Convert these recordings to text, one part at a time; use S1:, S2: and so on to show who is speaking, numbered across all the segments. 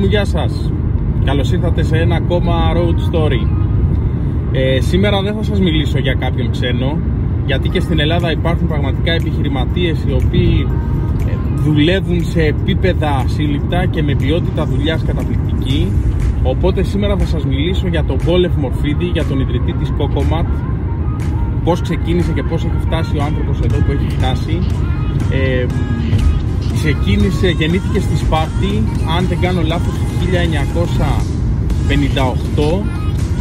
S1: γεια σας. Καλώς ήρθατε σε ένα ακόμα Road Story. Ε, σήμερα δεν θα σας μιλήσω για κάποιον ξένο, γιατί και στην Ελλάδα υπάρχουν πραγματικά επιχειρηματίες οι οποίοι ε, δουλεύουν σε επίπεδα σύλληπτα και με ποιότητα δουλειάς καταπληκτική. Οπότε σήμερα θα σας μιλήσω για τον Μπόλεφ Μορφίδη, για τον ιδρυτή της Cocomat, πώς ξεκίνησε και πώς έχει φτάσει ο άνθρωπος εδώ που έχει φτάσει. Ε, ξεκίνησε, γεννήθηκε στη Σπάρτη, αν δεν κάνω λάθος, το 1958.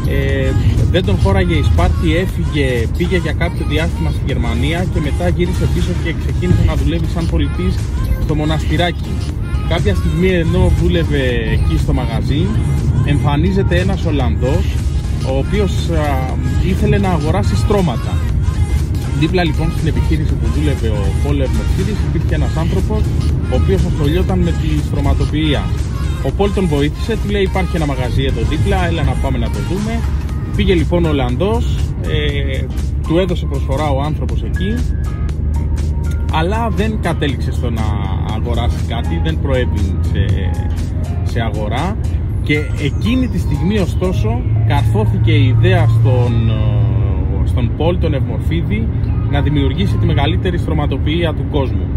S1: Ε, δεν τον χώραγε η Σπάρτη, έφυγε, πήγε για κάποιο διάστημα στη Γερμανία και μετά γύρισε πίσω και ξεκίνησε να δουλεύει σαν πολιτής στο μοναστηράκι. Κάποια στιγμή ενώ δούλευε εκεί στο μαγαζί, εμφανίζεται ένας Ολλανδός, ο οποίος ήθελε να αγοράσει στρώματα. Δίπλα λοιπόν στην επιχείρηση που δούλευε ο Πόλερ Μερσίδης υπήρχε ένας άνθρωπος ο οποίος ασχολιόταν με τη στρωματοποιία. Ο Πολ τον βοήθησε, του λέει υπάρχει ένα μαγαζί εδώ δίπλα, έλα να πάμε να το δούμε. Πήγε λοιπόν ο Ολλανδός, ε, του έδωσε προσφορά ο άνθρωπος εκεί, αλλά δεν κατέληξε στο να αγοράσει κάτι, δεν προέβη σε, σε αγορά και εκείνη τη στιγμή ωστόσο καρθώθηκε η ιδέα στον, ε, στον Πολ, τον Ευμορφίδη, να δημιουργήσει τη μεγαλύτερη στρωματοποιία του κόσμου.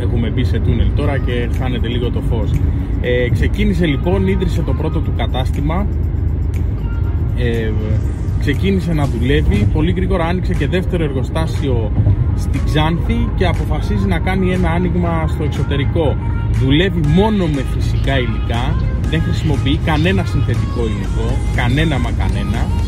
S1: Έχουμε μπει σε τούνελ τώρα και χάνεται λίγο το φως. Ε, ξεκίνησε λοιπόν, ίδρυσε το πρώτο του κατάστημα, ε, ξεκίνησε να δουλεύει, πολύ γρήγορα άνοιξε και δεύτερο εργοστάσιο στη Ξάνθη και αποφασίζει να κάνει ένα άνοιγμα στο εξωτερικό. Δουλεύει μόνο με φυσικά υλικά, δεν χρησιμοποιεί κανένα συνθετικό υλικό, κανένα μα κανένα.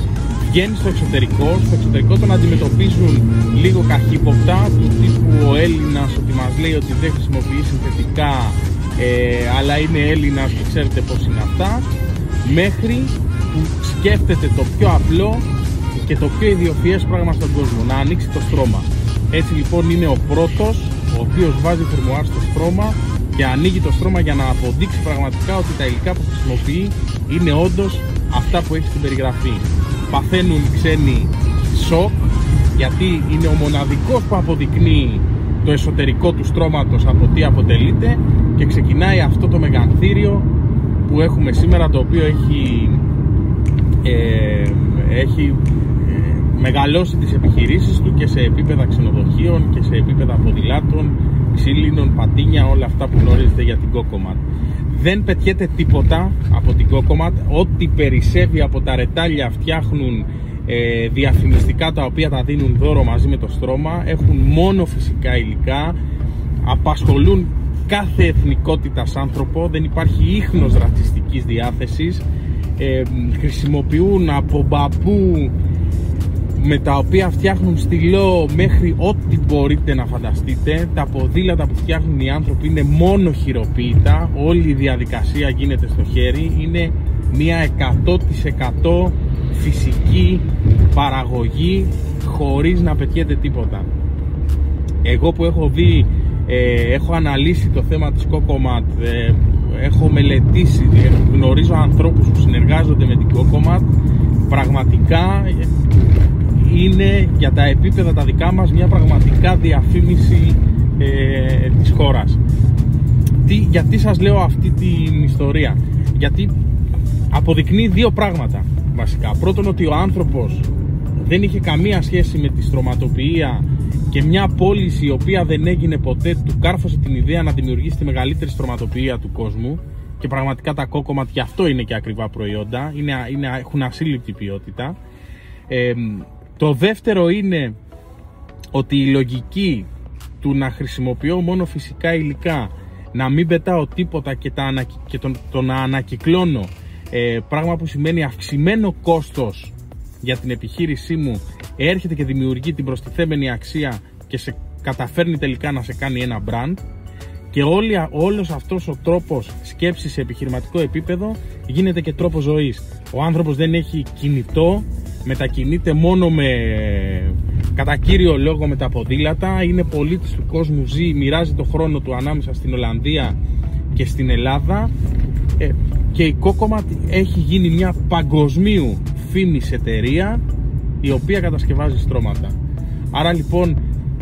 S1: Βγαίνει στο εξωτερικό, στο εξωτερικό τον αντιμετωπίζουν λίγο καχύποπτα, του τύπου ο Έλληνας ότι μας λέει ότι δεν χρησιμοποιεί συνθετικά, ε, αλλά είναι Έλληνας και ξέρετε πώς είναι αυτά, μέχρι που σκέφτεται το πιο απλό και το πιο ιδιοφιές πράγμα στον κόσμο, να ανοίξει το στρώμα. Έτσι λοιπόν είναι ο πρώτος ο οποίος βάζει φερμουάρ στο στρώμα και ανοίγει το στρώμα για να αποδείξει πραγματικά ότι τα υλικά που χρησιμοποιεί είναι όντως αυτά που έχει στην περιγραφή. Παθαίνουν οι ξένοι σοκ γιατί είναι ο μοναδικός που αποδεικνύει το εσωτερικό του στρώματος από τι αποτελείται και ξεκινάει αυτό το μεγανθήριο που έχουμε σήμερα το οποίο έχει, ε, έχει ε, μεγαλώσει τις επιχειρήσεις του και σε επίπεδα ξενοδοχείων και σε επίπεδα ποδηλάτων ξύλινων, πατίνια, όλα αυτά που γνωρίζετε για την Cocomat. Δεν πετιέται τίποτα από την Cocomat. Ό,τι περισσεύει από τα ρετάλια φτιάχνουν ε, διαφημιστικά τα οποία τα δίνουν δώρο μαζί με το στρώμα. Έχουν μόνο φυσικά υλικά. Απασχολούν κάθε εθνικότητας άνθρωπο. Δεν υπάρχει ίχνος ρατσιστικής διάθεσης. Ε, χρησιμοποιούν από μπαμπού με τα οποία φτιάχνουν στυλό μέχρι ό,τι μπορείτε να φανταστείτε. Τα ποδήλατα που φτιάχνουν οι άνθρωποι είναι μόνο χειροποίητα, όλη η διαδικασία γίνεται στο χέρι, είναι μια 100% φυσική παραγωγή χωρίς να πετιέται τίποτα. Εγώ που έχω δει, ε, έχω αναλύσει το θέμα της Cocomat, ε, έχω μελετήσει, ε, γνωρίζω ανθρώπους που συνεργάζονται με την Cocomat, πραγματικά είναι για τα επίπεδα τα δικά μας μια πραγματικά διαφήμιση ε, της χώρας. Τι, γιατί σας λέω αυτή την ιστορία; Γιατί αποδεικνύει δύο πράγματα βασικά. Πρώτον ότι ο άνθρωπος δεν είχε καμία σχέση με τη στρωματοποιία και μια πώληση η οποία δεν έγινε ποτέ του κάρφωσε την ιδέα να δημιουργήσει τη μεγαλύτερη στρωματοποιία του κόσμου και πραγματικά τα κόκκομα γι' αυτό είναι και ακριβά προϊόντα, είναι, είναι, έχουν ασύλληπτη ποιότητα. Ε, το δεύτερο είναι ότι η λογική του να χρησιμοποιώ μόνο φυσικά υλικά, να μην πετάω τίποτα και, τα και το, το να ανακυκλώνω, ε, πράγμα που σημαίνει αυξημένο κόστος για την επιχείρησή μου, έρχεται και δημιουργεί την προστιθέμενη αξία και σε καταφέρνει τελικά να σε κάνει ένα brand και όλη, όλος αυτός ο τρόπος σκέψης σε επιχειρηματικό επίπεδο γίνεται και τρόπος ζωής. Ο άνθρωπος δεν έχει κινητό, μετακινείται μόνο με κατά κύριο λόγο με τα ποδήλατα. Είναι πολίτης του κόσμου, ζει, μοιράζει το χρόνο του ανάμεσα στην Ολλανδία και στην Ελλάδα. Ε, και η Κόκομα έχει γίνει μια παγκοσμίου φήμης εταιρεία η οποία κατασκευάζει στρώματα. Άρα λοιπόν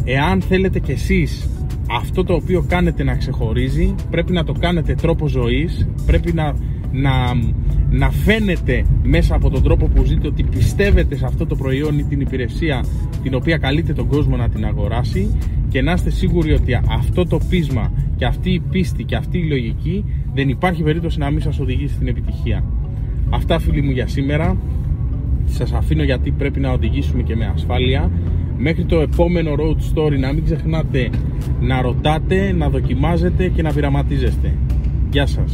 S1: εάν θέλετε κι εσείς αυτό το οποίο κάνετε να ξεχωρίζει πρέπει να το κάνετε τρόπο ζωής πρέπει να, να, να φαίνεται μέσα από τον τρόπο που ζείτε ότι πιστεύετε σε αυτό το προϊόν ή την υπηρεσία την οποία καλείτε τον κόσμο να την αγοράσει και να είστε σίγουροι ότι αυτό το πείσμα και αυτή η πίστη και αυτή η λογική δεν υπάρχει περίπτωση να μην σας οδηγήσει στην επιτυχία. Αυτά φίλοι μου για σήμερα. Σας αφήνω γιατί πρέπει να οδηγήσουμε και με ασφάλεια. Μέχρι το επόμενο road story να μην ξεχνάτε να ρωτάτε, να δοκιμάζετε και να πειραματίζεστε. Γεια σας.